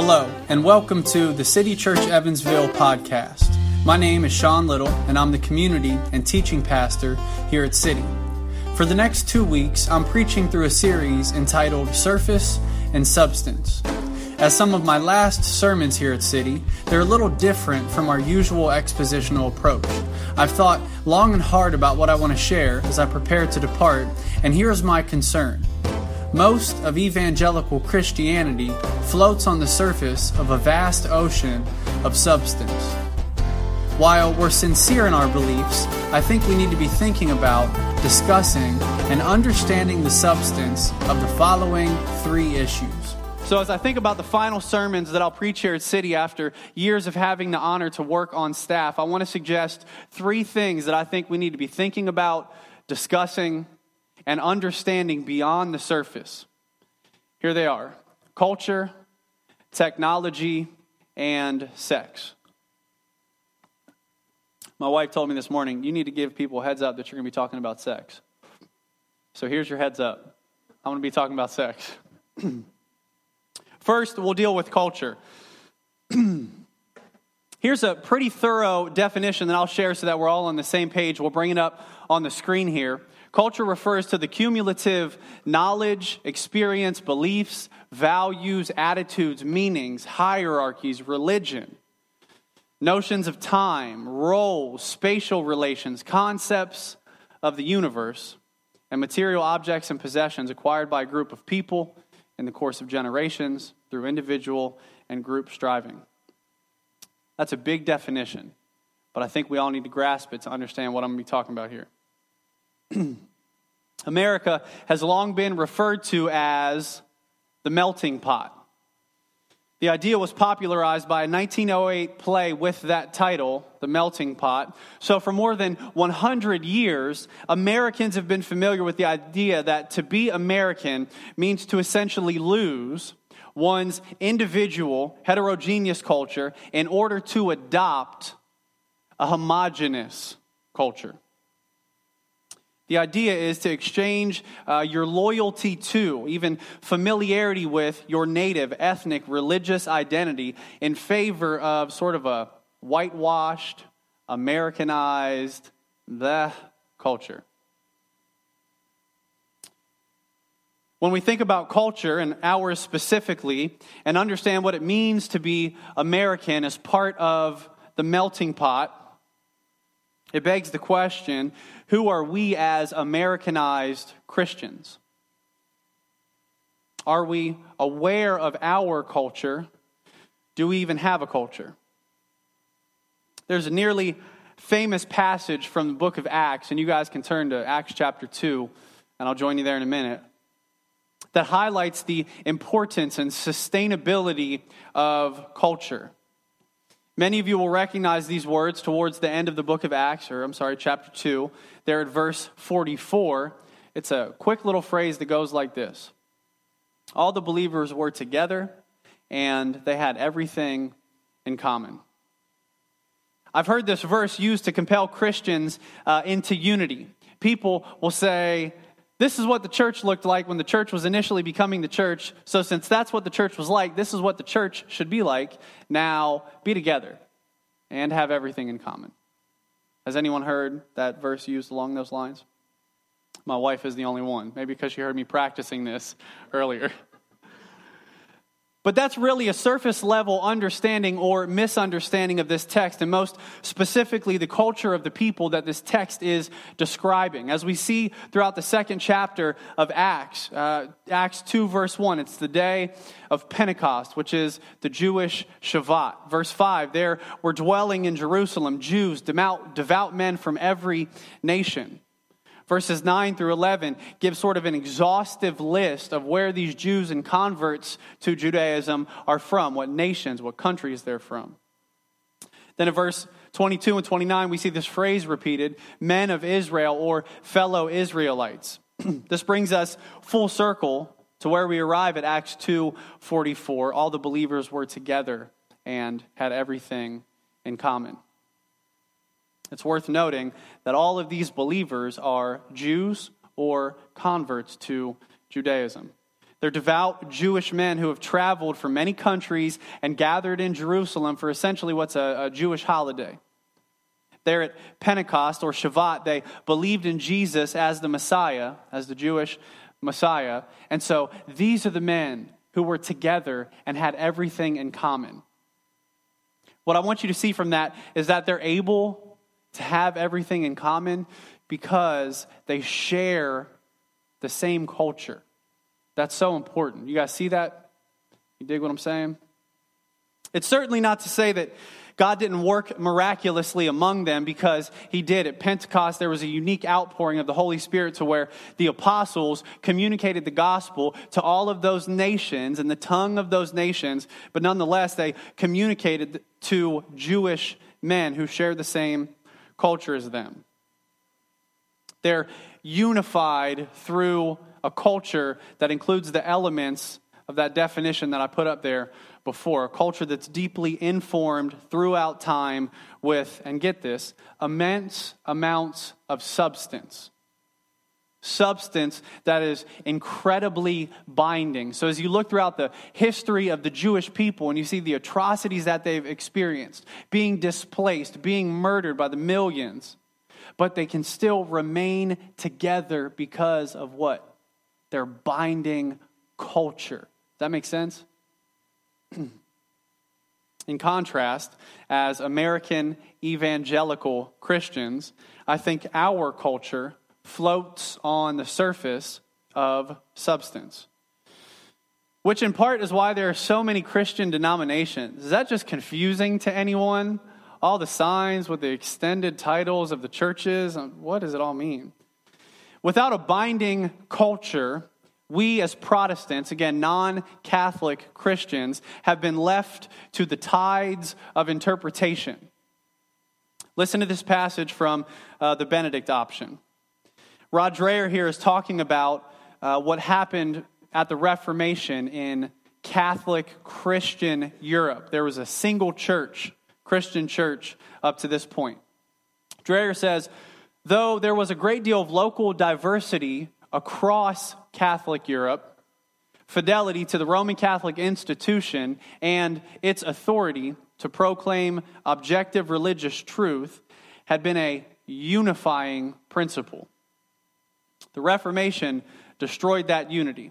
Hello, and welcome to the City Church Evansville podcast. My name is Sean Little, and I'm the community and teaching pastor here at City. For the next two weeks, I'm preaching through a series entitled Surface and Substance. As some of my last sermons here at City, they're a little different from our usual expositional approach. I've thought long and hard about what I want to share as I prepare to depart, and here's my concern. Most of evangelical Christianity floats on the surface of a vast ocean of substance. While we're sincere in our beliefs, I think we need to be thinking about, discussing, and understanding the substance of the following three issues. So, as I think about the final sermons that I'll preach here at City after years of having the honor to work on staff, I want to suggest three things that I think we need to be thinking about, discussing, and understanding beyond the surface. Here they are culture, technology, and sex. My wife told me this morning, you need to give people heads up that you're going to be talking about sex. So here's your heads up. I'm going to be talking about sex. First, we'll deal with culture. Here's a pretty thorough definition that I'll share so that we're all on the same page. We'll bring it up on the screen here. Culture refers to the cumulative knowledge, experience, beliefs, values, attitudes, meanings, hierarchies, religion, notions of time, roles, spatial relations, concepts of the universe, and material objects and possessions acquired by a group of people in the course of generations through individual and group striving. That's a big definition, but I think we all need to grasp it to understand what I'm going to be talking about here. America has long been referred to as the melting pot. The idea was popularized by a 1908 play with that title, The Melting Pot. So, for more than 100 years, Americans have been familiar with the idea that to be American means to essentially lose one's individual, heterogeneous culture in order to adopt a homogenous culture. The idea is to exchange uh, your loyalty to, even familiarity with your native, ethnic, religious identity in favor of sort of a whitewashed, Americanized, the culture. When we think about culture and ours specifically and understand what it means to be American as part of the melting pot, it begs the question who are we as Americanized Christians? Are we aware of our culture? Do we even have a culture? There's a nearly famous passage from the book of Acts, and you guys can turn to Acts chapter 2, and I'll join you there in a minute, that highlights the importance and sustainability of culture. Many of you will recognize these words towards the end of the book of Acts, or I'm sorry, chapter 2. There at verse 44. It's a quick little phrase that goes like this All the believers were together, and they had everything in common. I've heard this verse used to compel Christians uh, into unity. People will say, this is what the church looked like when the church was initially becoming the church. So, since that's what the church was like, this is what the church should be like. Now, be together and have everything in common. Has anyone heard that verse used along those lines? My wife is the only one, maybe because she heard me practicing this earlier. But that's really a surface level understanding or misunderstanding of this text, and most specifically the culture of the people that this text is describing. As we see throughout the second chapter of Acts, uh, Acts 2, verse 1, it's the day of Pentecost, which is the Jewish Shavuot. Verse 5, there were dwelling in Jerusalem Jews, devout, devout men from every nation. Verses 9 through 11 give sort of an exhaustive list of where these Jews and converts to Judaism are from, what nations, what countries they're from. Then in verse 22 and 29, we see this phrase repeated men of Israel or fellow Israelites. this brings us full circle to where we arrive at Acts 2:44. All the believers were together and had everything in common. It's worth noting that all of these believers are Jews or converts to Judaism. They're devout Jewish men who have traveled from many countries and gathered in Jerusalem for essentially what's a, a Jewish holiday. There at Pentecost or Shavuot, they believed in Jesus as the Messiah, as the Jewish Messiah. And so these are the men who were together and had everything in common. What I want you to see from that is that they're able to have everything in common because they share the same culture. That's so important. You guys see that? You dig what I'm saying? It's certainly not to say that God didn't work miraculously among them because he did. At Pentecost, there was a unique outpouring of the Holy Spirit to where the apostles communicated the gospel to all of those nations in the tongue of those nations, but nonetheless, they communicated to Jewish men who shared the same culture as them. They're unified through a culture that includes the elements of that definition that I put up there before. A culture that's deeply informed throughout time with, and get this, immense amounts of substance. Substance that is incredibly binding. So, as you look throughout the history of the Jewish people and you see the atrocities that they've experienced, being displaced, being murdered by the millions, but they can still remain together because of what? Their binding culture. Does that make sense? In contrast, as American evangelical Christians, I think our culture floats on the surface of substance. Which, in part, is why there are so many Christian denominations. Is that just confusing to anyone? all the signs with the extended titles of the churches. What does it all mean? Without a binding culture, we as Protestants, again, non Catholic Christians, have been left to the tides of interpretation. Listen to this passage from uh, the Benedict option. Rod Dreher here is talking about uh, what happened at the Reformation in Catholic Christian Europe. There was a single church Christian church up to this point. Dreher says, though there was a great deal of local diversity across Catholic Europe, fidelity to the Roman Catholic institution and its authority to proclaim objective religious truth had been a unifying principle. The Reformation destroyed that unity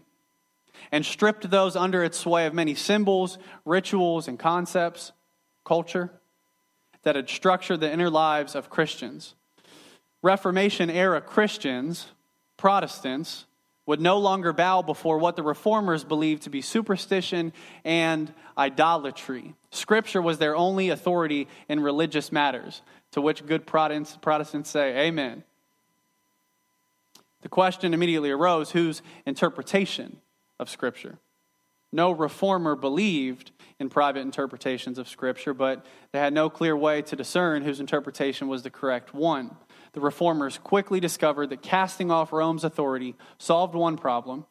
and stripped those under its sway of many symbols, rituals, and concepts, culture that had structured the inner lives of Christians. Reformation era Christians, Protestants, would no longer bow before what the reformers believed to be superstition and idolatry. Scripture was their only authority in religious matters, to which good Protestants, say, Amen. The question immediately arose whose interpretation of Scripture? No reformer believed in private interpretations of Scripture, but they had no clear way to discern whose interpretation was the correct one. The reformers quickly discovered that casting off Rome's authority solved one problem,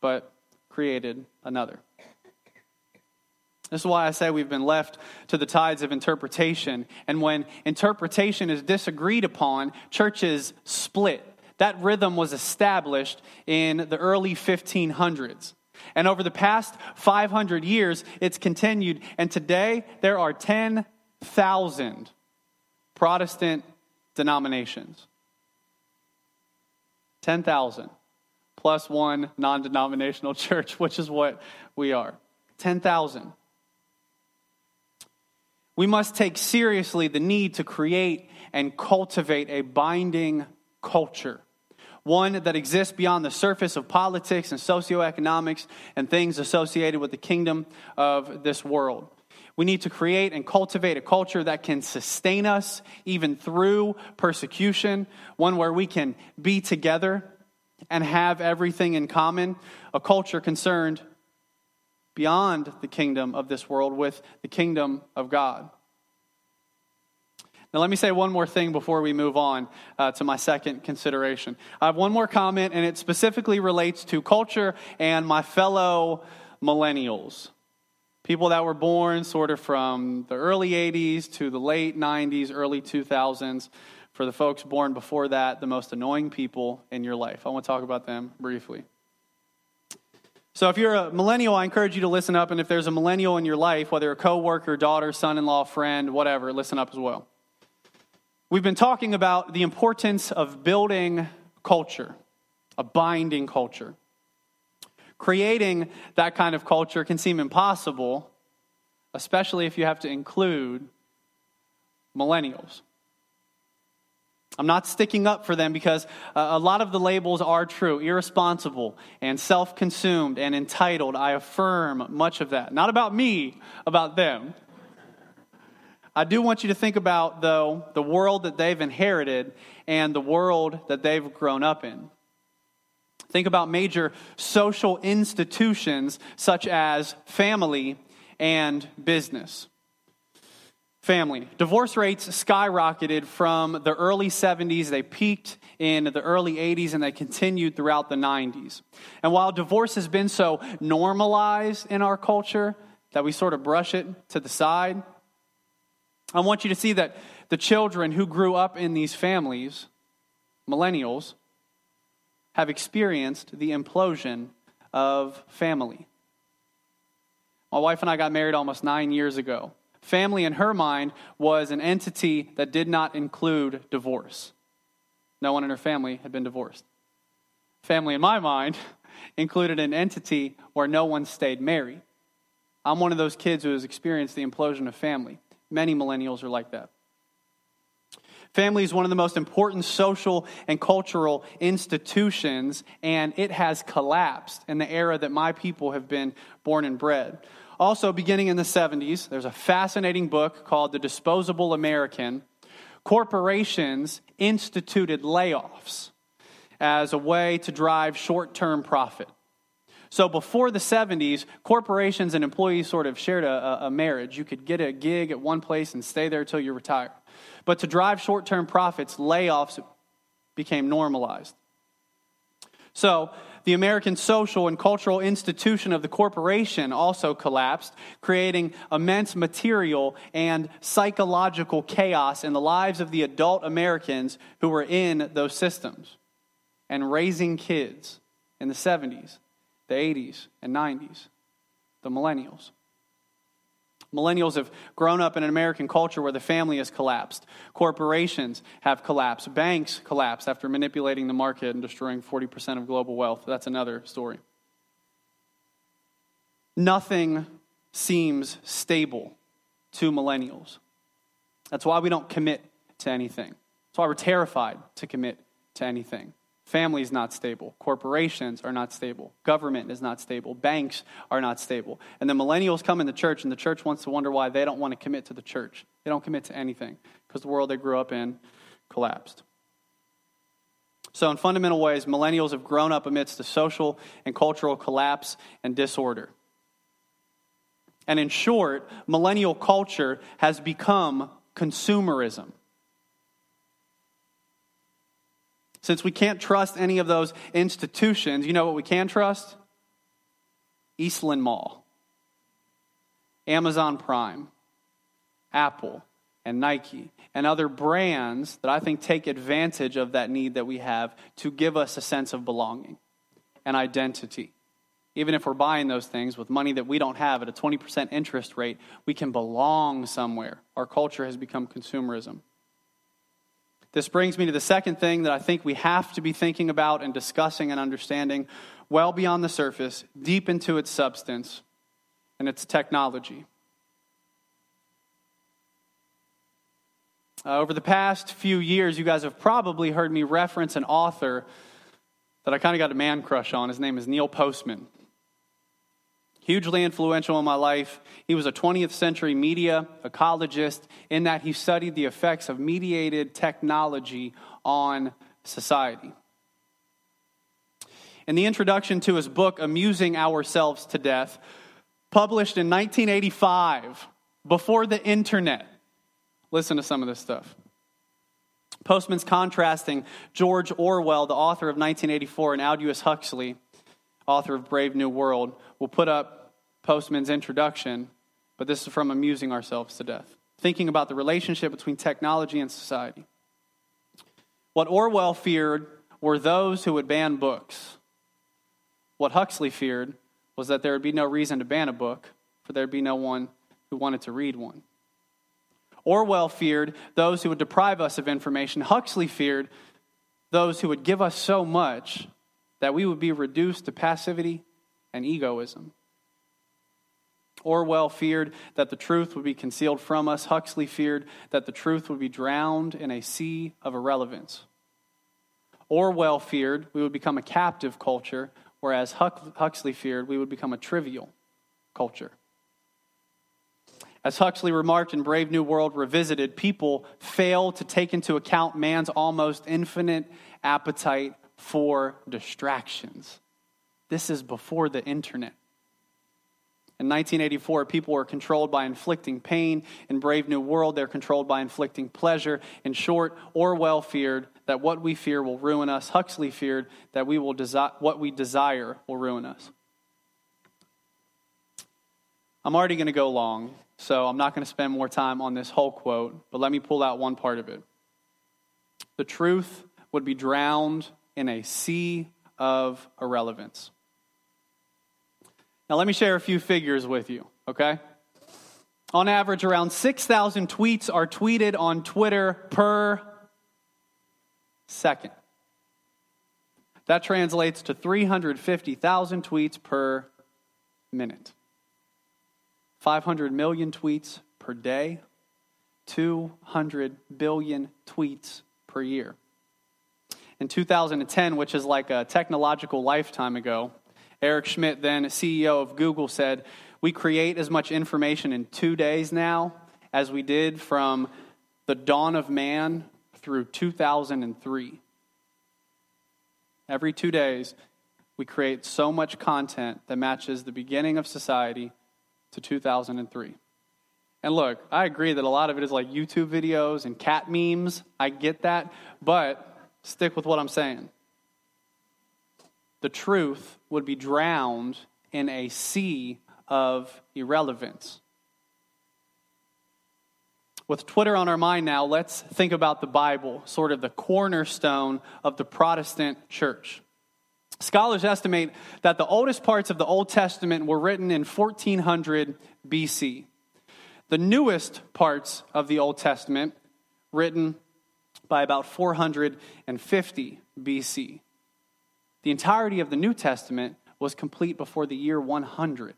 but created another. This is why I say we've been left to the tides of interpretation. And when interpretation is disagreed upon, churches split. That rhythm was established in the early 1500s. And over the past 500 years, it's continued. And today, there are 10,000 Protestant denominations. 10,000 plus one non denominational church, which is what we are. 10,000. We must take seriously the need to create and cultivate a binding culture one that exists beyond the surface of politics and socioeconomics and things associated with the kingdom of this world. We need to create and cultivate a culture that can sustain us even through persecution, one where we can be together and have everything in common, a culture concerned beyond the kingdom of this world with the kingdom of God. Now, let me say one more thing before we move on uh, to my second consideration. I have one more comment, and it specifically relates to culture and my fellow millennials. People that were born sort of from the early 80s to the late 90s, early 2000s. For the folks born before that, the most annoying people in your life. I want to talk about them briefly. So if you're a millennial, I encourage you to listen up. And if there's a millennial in your life, whether a coworker, daughter, son-in-law, friend, whatever, listen up as well. We've been talking about the importance of building culture, a binding culture. Creating that kind of culture can seem impossible, especially if you have to include millennials. I'm not sticking up for them because uh, a lot of the labels are true irresponsible and self consumed and entitled. I affirm much of that. Not about me, about them. I do want you to think about, though, the world that they've inherited and the world that they've grown up in. Think about major social institutions such as family and business. Family. Divorce rates skyrocketed from the early 70s. They peaked in the early 80s and they continued throughout the 90s. And while divorce has been so normalized in our culture that we sort of brush it to the side, I want you to see that the children who grew up in these families, millennials, have experienced the implosion of family. My wife and I got married almost nine years ago. Family, in her mind, was an entity that did not include divorce. No one in her family had been divorced. Family, in my mind, included an entity where no one stayed married. I'm one of those kids who has experienced the implosion of family. Many millennials are like that. Family is one of the most important social and cultural institutions, and it has collapsed in the era that my people have been born and bred. Also, beginning in the 70s, there's a fascinating book called The Disposable American. Corporations instituted layoffs as a way to drive short term profit. So before the 70s, corporations and employees sort of shared a, a, marriage. You could get a gig at one place and stay there until you retire. But to drive short term profits, layoffs became normalized. So the American social and cultural institution of the corporation also collapsed, creating immense material and psychological chaos in the lives of the adult Americans who were in those systems and raising kids in the 70s, the 80s, and 90s, the millennials. Millennials have grown up in an American culture where the family has collapsed. Corporations have collapsed. Banks collapsed after manipulating the market and destroying 40% of global wealth. That's another story. Nothing seems stable to millennials. That's why we don't commit to anything. That's why we're terrified to commit to anything. Family is not stable. Corporations are not stable. Government is not stable. Banks are not stable. And the millennials come in the church, and the church wants to wonder why they don't want to commit to the church. They don't commit to anything because the world they grew up in collapsed. So, in fundamental ways, millennials have grown up amidst a social and cultural collapse and disorder. And in short, millennial culture has become consumerism. Since we can't trust any of those institutions, you know what we can trust? Eastland Mall, Amazon Prime, Apple, and Nike, and other brands that I think take advantage of that need that we have to give us a sense of belonging and identity. Even if we're buying those things with money that we don't have at a 20% interest rate, we can belong somewhere. Our culture has become consumerism. This brings me to the second thing that I think we have to be thinking about and discussing and understanding well beyond the surface, deep into its substance, and its technology. Uh, over the past few years, you guys have probably heard me reference an author that I kind of got a man crush on. His name is Neil Postman hugely influential in my life. He was a 20th century media ecologist in that he studied the effects of mediated technology on society. In the introduction to his book, Amusing Ourselves to Death, published in 1985, before the internet, listen to some of this stuff. Postman's contrasting George Orwell, the author of 1984, and Aldous Huxley, author of Brave New World. We'll put up Postman's introduction, but this is from Amusing Ourselves to Death, thinking about the relationship between technology and society. What Orwell feared were those who would ban books. What Huxley feared was that there would be no reason to ban a book, for there'd be no one who wanted to read one. Orwell feared those who would deprive us of information. Huxley feared those who would give us so much that we would be reduced to passivity and egoism. Orwell feared that the truth would be concealed from us. Huxley feared that the truth would be drowned in a sea of irrelevance. Orwell feared we would become a captive culture, whereas Huxley feared we would become a trivial culture. As Huxley remarked in Brave New World Revisited, people fail to take into account man's almost infinite appetite for distractions. This is before the internet. In 1984, people were controlled by inflicting pain. In Brave New World, they're controlled by inflicting pleasure. In short, Orwell feared that what we fear will ruin us. Huxley feared that we will desi- what we desire will ruin us. I'm already going to go long, so I'm not going to spend more time on this whole quote, but let me pull out one part of it. The truth would be drowned in a sea of irrelevance. Now, let me share a few figures with you, okay? On average, around 6,000 tweets are tweeted on Twitter per second. That translates to 350,000 tweets per minute. 500 million tweets per day, 200 billion tweets per year. In 2010, which is like a technological lifetime ago, Eric Schmidt, then CEO of Google, said, We create as much information in two days now as we did from the dawn of man through 2003. Every two days, we create so much content that matches the beginning of society to 2003. And look, I agree that a lot of it is like YouTube videos and cat memes. I get that. But stick with what I'm saying the truth would be drowned in a sea of irrelevance. With Twitter on our mind now, let's think about the Bible, sort of the cornerstone of the Protestant church. Scholars estimate that the oldest parts of the Old Testament were written in 1400 BC. The newest parts of the Old Testament written by about 450 BC. The entirety of the New Testament was complete before the year 100.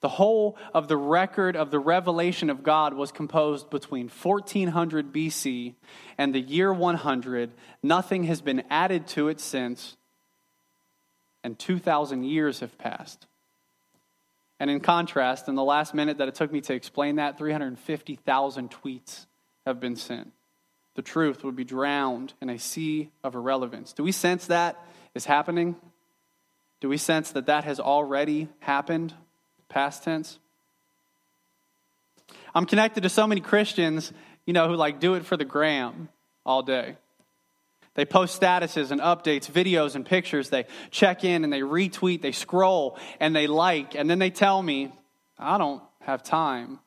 The whole of the record of the revelation of God was composed between 1400 BC and the year 100. Nothing has been added to it since, and 2,000 years have passed. And in contrast, in the last minute that it took me to explain that, 350,000 tweets have been sent the truth would be drowned in a sea of irrelevance. Do we sense that is happening? Do we sense that that has already happened? Past tense? I'm connected to so many Christians, you know, who like do it for the gram all day. They post statuses and updates, videos and pictures. They check in and they retweet, they scroll and they like, and then they tell me, I don't have time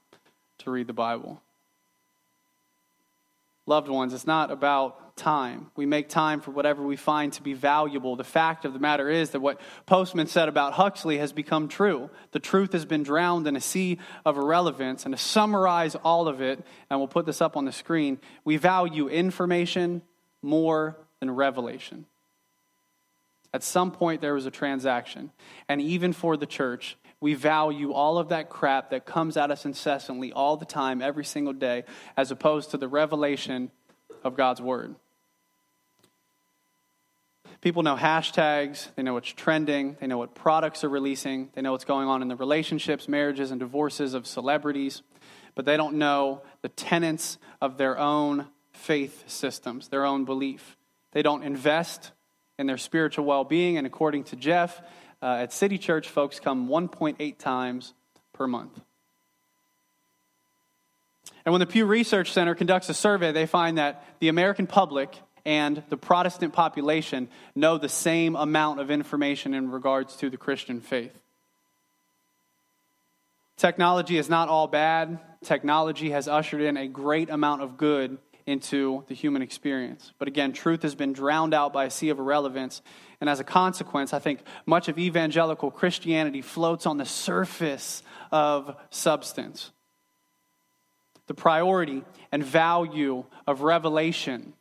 to read the Bible loved ones, it's not about time. We make time for whatever we find to be valuable. The fact of the matter is that what Postman said about Huxley has become true. The truth has been drowned in a sea of irrelevance. And to summarize all of it, and we'll put this up on the screen, we value information more than revelation. At some point, there was a transaction. And even for the church, we value all of that crap that comes at us incessantly all the time, every single day, as opposed to the revelation of God's Word. People know hashtags, they know what's trending, they know what products are releasing, they know what's going on in the relationships, marriages, and divorces of celebrities, but they don't know the tenets of their own faith systems, their own belief. They don't invest in their spiritual well being, and according to Jeff, uh, at City Church, folks come 1.8 times per month. And when the Pew Research Center conducts a survey, they find that the American public and the Protestant population know the same amount of information in regards to the Christian faith. Technology is not all bad. Technology has ushered in a great amount of good into the human experience. But again, truth has been drowned out by a sea of irrelevance. And as a consequence, I think much of evangelical Christianity floats on the surface of substance. The priority and value of revelation,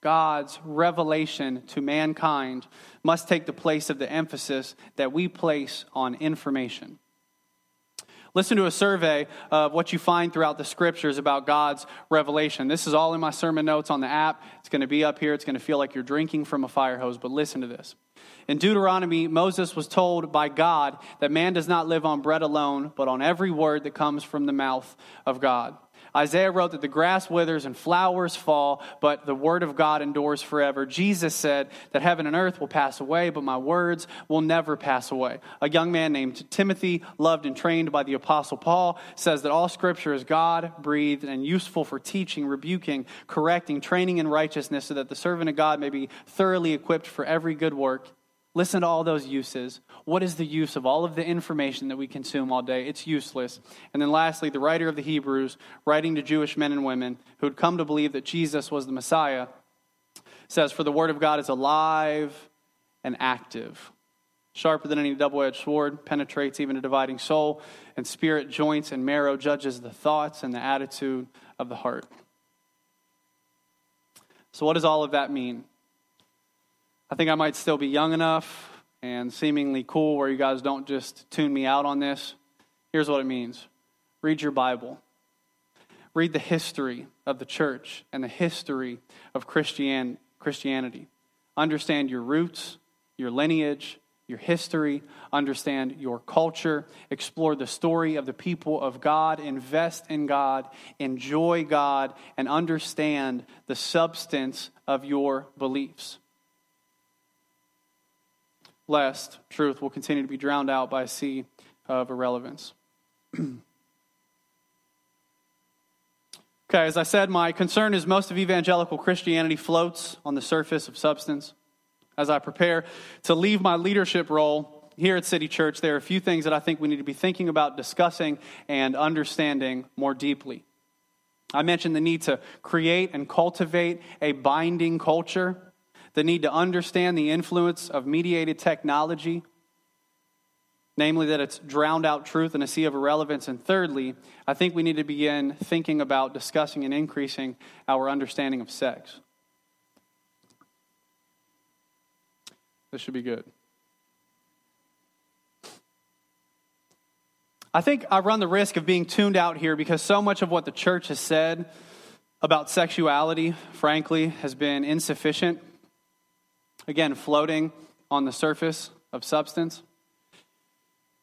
God's revelation to mankind, must take the place of the emphasis that we place on information. Listen to a survey of what you find throughout the scriptures about God's revelation. This is all in my sermon notes on the app. It's going to be up here. It's going to feel like you're drinking from a fire hose, but listen to this. In Deuteronomy, Moses was told by God that man does not live on bread alone, but on every word that comes from the mouth of God. Isaiah wrote that the grass withers and flowers fall, but the word of God endures forever. Jesus said that heaven and earth will pass away, but my words will never pass away. A young man named Timothy, loved and trained by the apostle Paul, says that all scripture is God breathed and useful for teaching, rebuking, correcting, training in righteousness, so that the servant of God may be thoroughly equipped for every good work. Listen to all those uses. What is the use of all of the information that we consume all day? It's useless. And then lastly, the writer of the Hebrews, writing to Jewish men and women who had come to believe that Jesus was the Messiah, says, For the word of God is alive and active, sharper than any double edged sword, penetrates even a dividing soul and spirit, joints and marrow, judges the thoughts and the attitude of the heart. So, what does all of that mean? I think I might still be young enough and seemingly cool where you guys don't just tune me out on this. Here's what it means. Read your Bible, read the history of the church and the history of Christian, Christianity. Understand your roots, your lineage, your history, understand your culture, explore the story of the people of God, invest in God, enjoy God, and understand the substance of your beliefs lest truth will continue to be drowned out by a sea of irrelevance. okay, as I said, my concern is most of evangelical Christianity floats on the surface of substance. As I prepare to leave my leadership role here at City Church, there are a few things that I think we need to be thinking about, discussing, and understanding more deeply. I mentioned the need to create and cultivate a binding culture the need to understand the influence of mediated technology, namely that it's drowned out truth in a sea of irrelevance. And thirdly, I think we need to begin thinking about discussing and increasing our understanding of sex. This should be good. I think I run the risk of being tuned out here because so much of what the church has said about sexuality, frankly, has been insufficient again, floating on the surface of substance.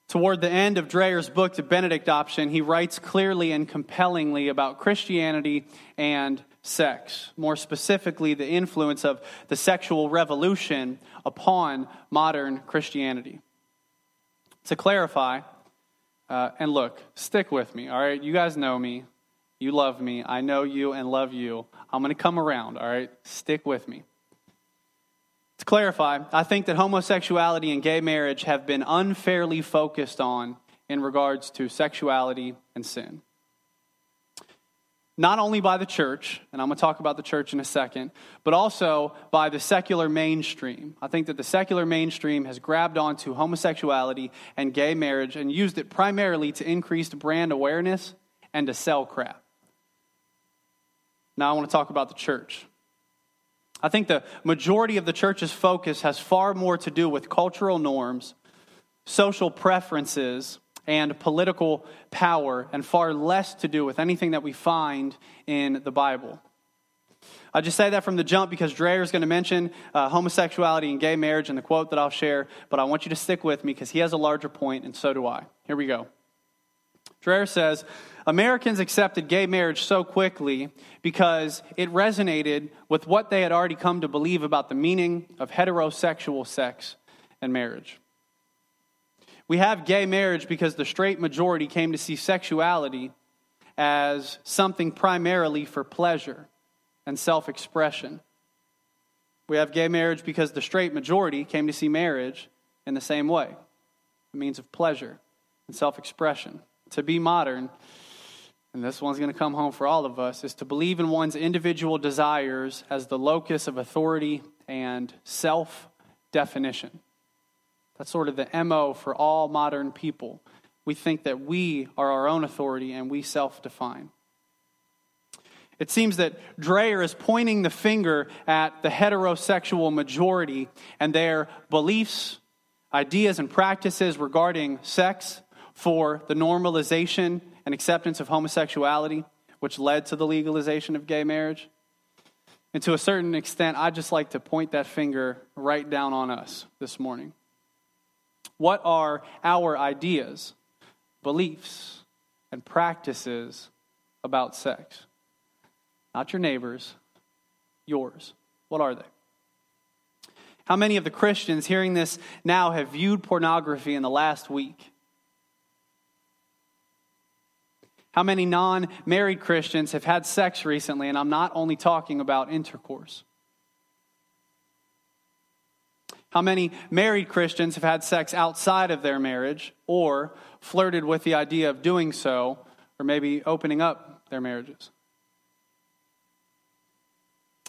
Toward the end of Dreher's book, The Benedict Option, he writes clearly and compellingly about Christianity and sex, more specifically, the influence of the sexual revolution upon modern Christianity. To clarify, uh, and look, stick with me, all right? You guys know me. You love me. I know you and love you. I'm going to come around, all right? Stick with me. To clarify, I think that homosexuality and gay marriage have been unfairly focused on in regards to sexuality and sin. Not only by the church, and I'm going to talk about the church in a second, but also by the secular mainstream. I think that the secular mainstream has grabbed onto homosexuality and gay marriage and used it primarily to increase brand awareness and to sell crap. Now I want to talk about the church. I think the majority of the church's focus has far more to do with cultural norms, social preferences, and political power, and far less to do with anything that we find in the Bible. I just say that from the jump because Dreher is going to mention uh, homosexuality and gay marriage in the quote that I'll share, but I want you to stick with me because he has a larger point, and so do I. Here we go. Dreher says Americans accepted gay marriage so quickly because it resonated with what they had already come to believe about the meaning of heterosexual sex and marriage. We have gay marriage because the straight majority came to see sexuality as something primarily for pleasure and self expression. We have gay marriage because the straight majority came to see marriage in the same way a means of pleasure and self expression. To be modern and this one's going to come home for all of us, is to believe in one's individual desires as the locus of authority and self definition. That's sort of the MO for all modern people. We think that we are our own authority and we self define. It seems that Dreher is pointing the finger at the heterosexual majority and their beliefs, ideas, and practices regarding sex for the normalization and acceptance of homosexuality, which led to the legalization of gay marriage. And to a certain extent, I'd just like to point that finger right down on us this morning. What are our ideas, beliefs, and practices about sex? Not your neighbors, yours. What are they? How many of the Christians hearing this now have viewed pornography in the last week? How many non married Christians have had sex recently? And I'm not only talking about intercourse. How many married Christians have had sex outside of their marriage or flirted with the idea of doing so or maybe opening up their marriages?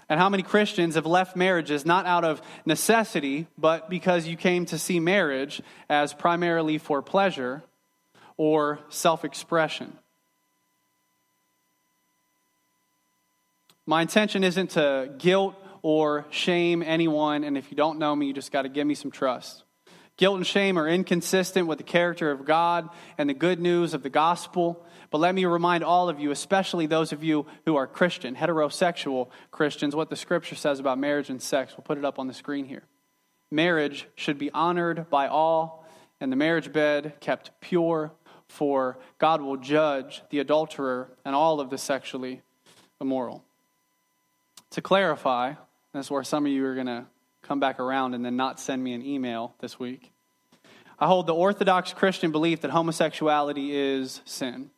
And how many Christians have left marriages not out of necessity, but because you came to see marriage as primarily for pleasure or self expression? My intention isn't to guilt or shame anyone, and if you don't know me, you just got to give me some trust. Guilt and shame are inconsistent with the character of God and the good news of the gospel. But let me remind all of you, especially those of you who are Christian, heterosexual Christians, what the scripture says about marriage and sex. We'll put it up on the screen here. Marriage should be honored by all, and the marriage bed kept pure, for God will judge the adulterer and all of the sexually immoral. To clarify, that's where some of you are going to come back around and then not send me an email this week. I hold the Orthodox Christian belief that homosexuality is sin.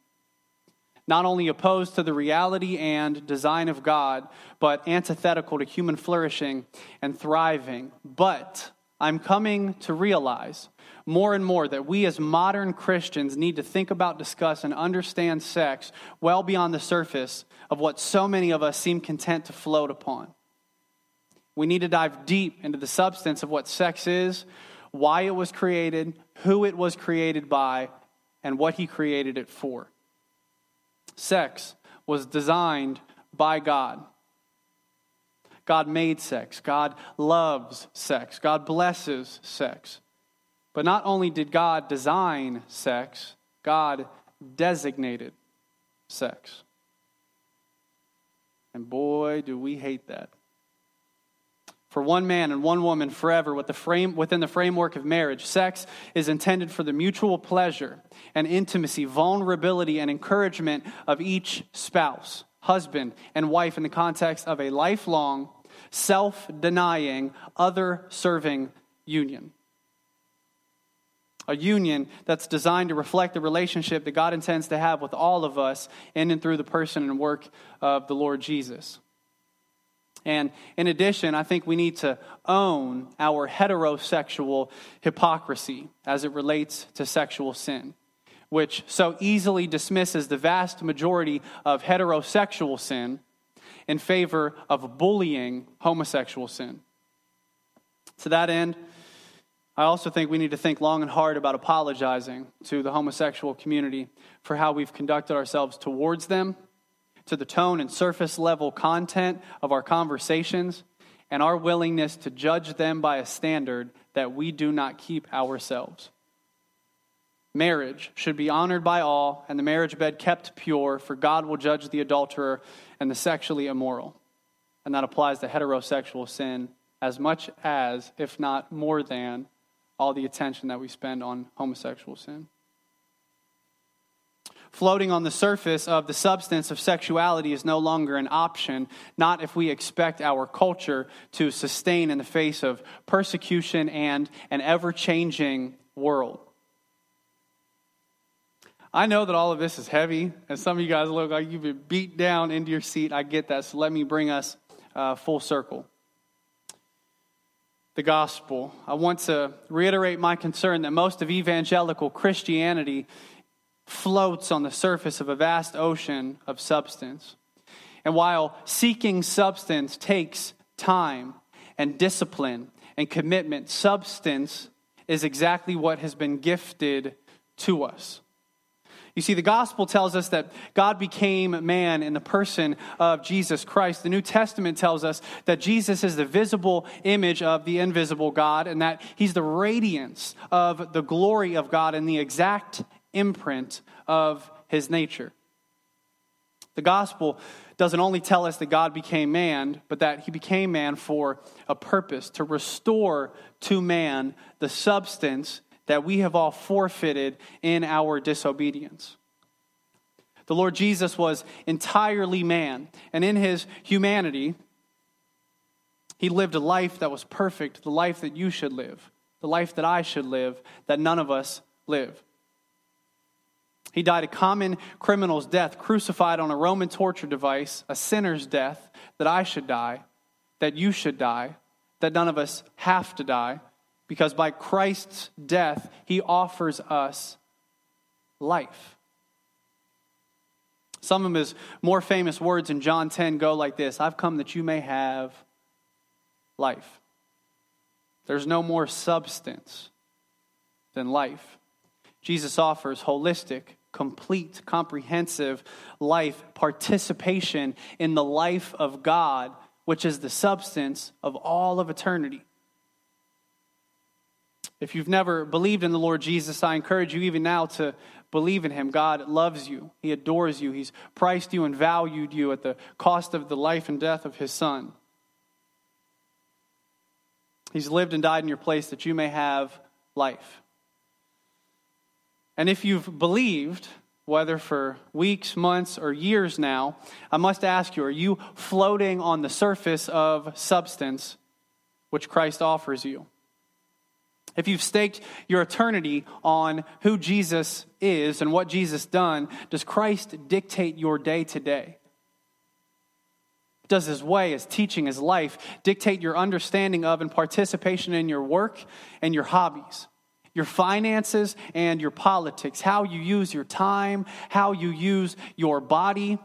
Not only opposed to the reality and design of God, but antithetical to human flourishing and thriving. But I'm coming to realize more and more that we as modern Christians need to think about, discuss, and understand sex well beyond the surface of what so many of us seem content to float upon. We need to dive deep into the substance of what sex is, why it was created, who it was created by, and what He created it for. Sex was designed by God. God made sex. God loves sex. God blesses sex. But not only did God design sex, God designated sex. And boy, do we hate that. For one man and one woman forever with the frame, within the framework of marriage, sex is intended for the mutual pleasure and intimacy, vulnerability, and encouragement of each spouse, husband, and wife in the context of a lifelong, self denying, other serving union a union that's designed to reflect the relationship that God intends to have with all of us in and through the person and work of the Lord Jesus. And in addition, I think we need to own our heterosexual hypocrisy as it relates to sexual sin, which so easily dismisses the vast majority of heterosexual sin in favor of bullying homosexual sin. To that end, I also think we need to think long and hard about apologizing to the homosexual community for how we've conducted ourselves towards them, to the tone and surface level content of our conversations, and our willingness to judge them by a standard that we do not keep ourselves. Marriage should be honored by all, and the marriage bed kept pure, for God will judge the adulterer and the sexually immoral. And that applies to heterosexual sin as much as, if not more than, all the attention that we spend on homosexual sin. Floating on the surface of the substance of sexuality is no longer an option, not if we expect our culture to sustain in the face of persecution and an ever changing world. I know that all of this is heavy, and some of you guys look like you've been beat down into your seat. I get that, so let me bring us uh, full circle the gospel. I want to reiterate my concern that most of evangelical Christianity floats on the surface of a vast ocean of substance. And while seeking substance takes time and discipline and commitment, substance is exactly what has been gifted to us. You see, the gospel tells us that God became man in the person of Jesus Christ. The New Testament tells us that Jesus is the visible image of the invisible God and that he's the radiance of the glory of God and the exact imprint of his nature. The gospel doesn't only tell us that God became man, but that he became man for a purpose to restore to man the substance that we have all forfeited in our disobedience. The Lord Jesus was entirely man, and in his humanity, he lived a life that was perfect, the life that you should live, the life that I should live, that none of us live. He died a common criminal's death, crucified on a Roman torture device, a sinner's death that I should die, that you should die, that none of us have to die because by Christ's death, he offers us life. Some of his more famous words in John 10 go like this I've come that you may have life. There's no more substance than life. Jesus offers holistic, complete, comprehensive life, participation in the life of God, which is the substance of all of eternity. If you've never believed in the Lord Jesus, I encourage you even now to believe in him. God loves you, he adores you, he's priced you and valued you at the cost of the life and death of his son. He's lived and died in your place that you may have life. And if you've believed, whether for weeks, months, or years now, I must ask you are you floating on the surface of substance which Christ offers you? If you've staked your eternity on who Jesus is and what Jesus done, does Christ dictate your day to day? Does his way, his teaching, his life dictate your understanding of and participation in your work and your hobbies, your finances and your politics, how you use your time, how you use your body,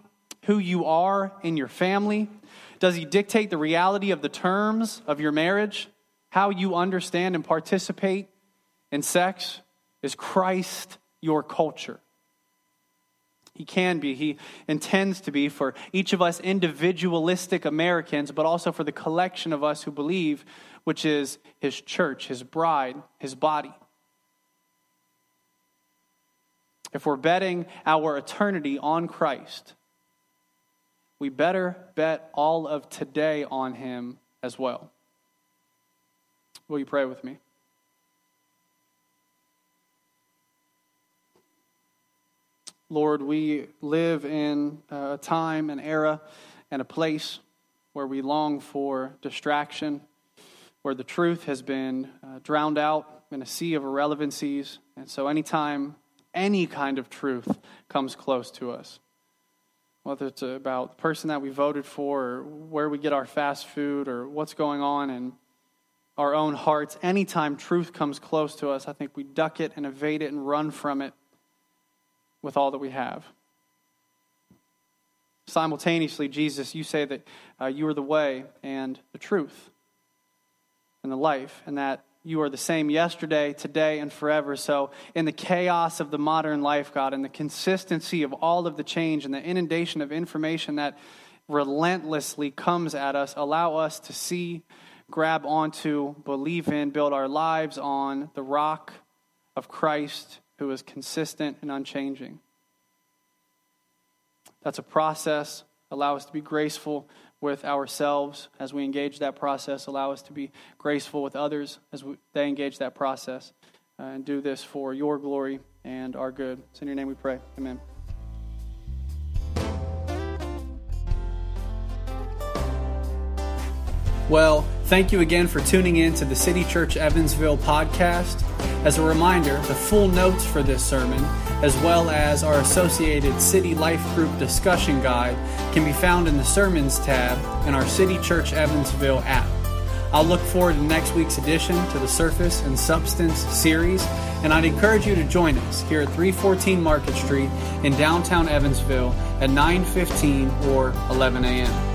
who you are in your family? Does he dictate the reality of the terms of your marriage? How you understand and participate in sex? Is Christ your culture? He can be, he intends to be for each of us individualistic Americans, but also for the collection of us who believe, which is his church, his bride, his body. If we're betting our eternity on Christ, we better bet all of today on him as well. Will you pray with me? Lord, we live in a time, an era, and a place where we long for distraction, where the truth has been uh, drowned out in a sea of irrelevancies. And so, anytime any kind of truth comes close to us, whether it's about the person that we voted for, or where we get our fast food, or what's going on in our own hearts, anytime truth comes close to us, I think we duck it and evade it and run from it with all that we have. Simultaneously, Jesus, you say that uh, you are the way and the truth and the life, and that you are the same yesterday, today, and forever. So, in the chaos of the modern life, God, and the consistency of all of the change and the inundation of information that relentlessly comes at us, allow us to see grab onto, believe in, build our lives on the rock of Christ who is consistent and unchanging. That's a process. Allow us to be graceful with ourselves as we engage that process. Allow us to be graceful with others as we, they engage that process. Uh, and do this for your glory and our good. It's in your name we pray. Amen. Well, thank you again for tuning in to the City Church Evansville podcast. As a reminder, the full notes for this sermon, as well as our associated City Life Group discussion guide, can be found in the Sermons tab in our City Church Evansville app. I'll look forward to next week's edition to the Surface and Substance series, and I'd encourage you to join us here at 314 Market Street in downtown Evansville at 9:15 or 11 a.m.